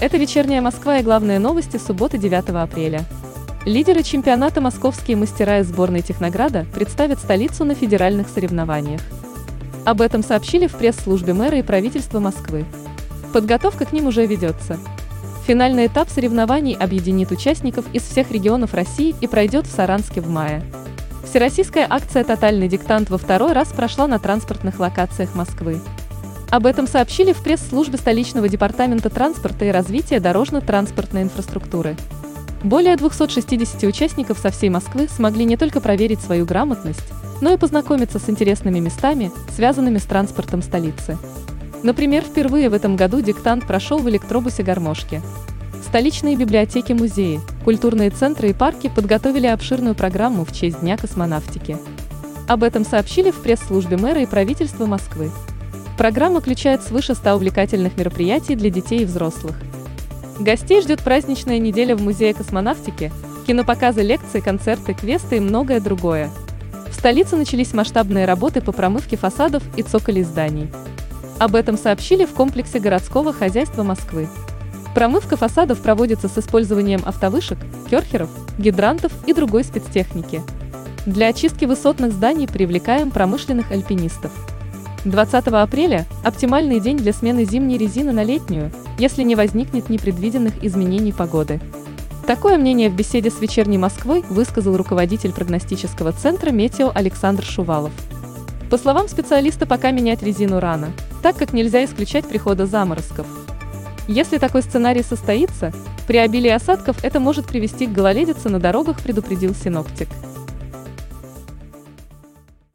Это вечерняя Москва и главные новости субботы 9 апреля. Лидеры чемпионата «Московские мастера» из сборной Технограда представят столицу на федеральных соревнованиях. Об этом сообщили в пресс-службе мэра и правительства Москвы. Подготовка к ним уже ведется. Финальный этап соревнований объединит участников из всех регионов России и пройдет в Саранске в мае. Всероссийская акция «Тотальный диктант» во второй раз прошла на транспортных локациях Москвы. Об этом сообщили в пресс-службе столичного департамента транспорта и развития дорожно-транспортной инфраструктуры. Более 260 участников со всей Москвы смогли не только проверить свою грамотность, но и познакомиться с интересными местами, связанными с транспортом столицы. Например, впервые в этом году диктант прошел в электробусе «Гармошки». Столичные библиотеки, музеи, культурные центры и парки подготовили обширную программу в честь Дня космонавтики. Об этом сообщили в пресс-службе мэра и правительства Москвы. Программа включает свыше 100 увлекательных мероприятий для детей и взрослых. Гостей ждет праздничная неделя в Музее космонавтики, кинопоказы, лекции, концерты, квесты и многое другое. В столице начались масштабные работы по промывке фасадов и цоколей зданий. Об этом сообщили в комплексе городского хозяйства Москвы. Промывка фасадов проводится с использованием автовышек, керхеров, гидрантов и другой спецтехники. Для очистки высотных зданий привлекаем промышленных альпинистов. 20 апреля – оптимальный день для смены зимней резины на летнюю, если не возникнет непредвиденных изменений погоды. Такое мнение в беседе с «Вечерней Москвой» высказал руководитель прогностического центра «Метео» Александр Шувалов. По словам специалиста, пока менять резину рано, так как нельзя исключать прихода заморозков. Если такой сценарий состоится, при обилии осадков это может привести к гололедице на дорогах, предупредил синоптик.